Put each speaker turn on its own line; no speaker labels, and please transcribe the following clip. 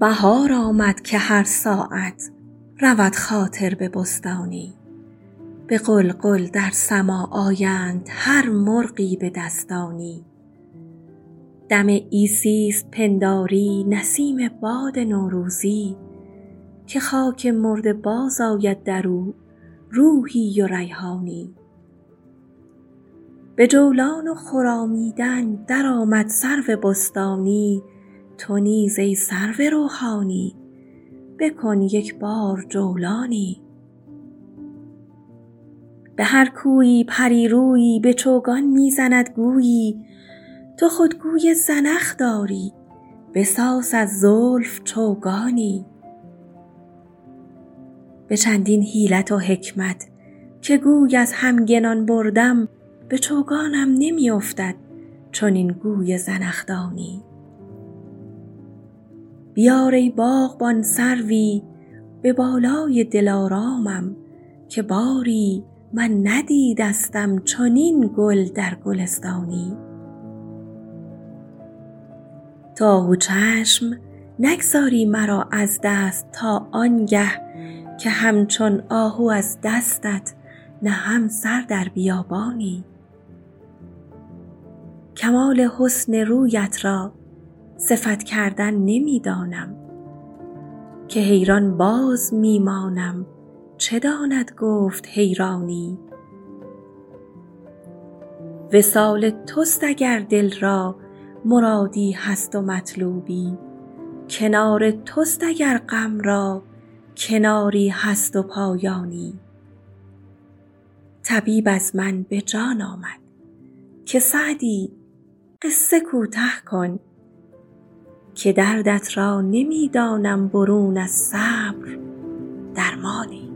بهار آمد که هر ساعت رود خاطر به بستانی. به غلغل در سماع آیند هر مرغی به دستانی. دم عیسی ست پنداری نسیم باد نوروزی که خاک مرده بازآید در او روحی و ریحانی. به جولان و خرامیدن درآمد سرو بستانی تو نیز ای سرو روحانی بکن یک بار جولانی. به هر کویی پری رویی به چوگان می زند گویی تو خود گوی زنخ داری بساز از زلف چوگانی. به چندین حیلت و حکمت که گوی از همگنان بردم به چوگانم نمی افتد چنین گوی زنخدانی. بیار ای باغبان سروی به بالای دلارامم که باری من ندیدستم چنین گل در گلستانی. تو آهو چشم نگذاری مرا از دست تا آنگه که همچون آهو از دستت نهم سر در بیابانی. کمال حسن رویت را صفت کردن نمی دانم که حیران باز می مانم چه داند گفت حیرانی. وصال توست اگر دل را مرادی هست و مطلوبی. کنار توست اگر غم را کناری هست و پایانی. طبیب از من به جان آمد. که سعدی قصه کوته کن. که دردت را نمی دانم برون از صبر درمانی.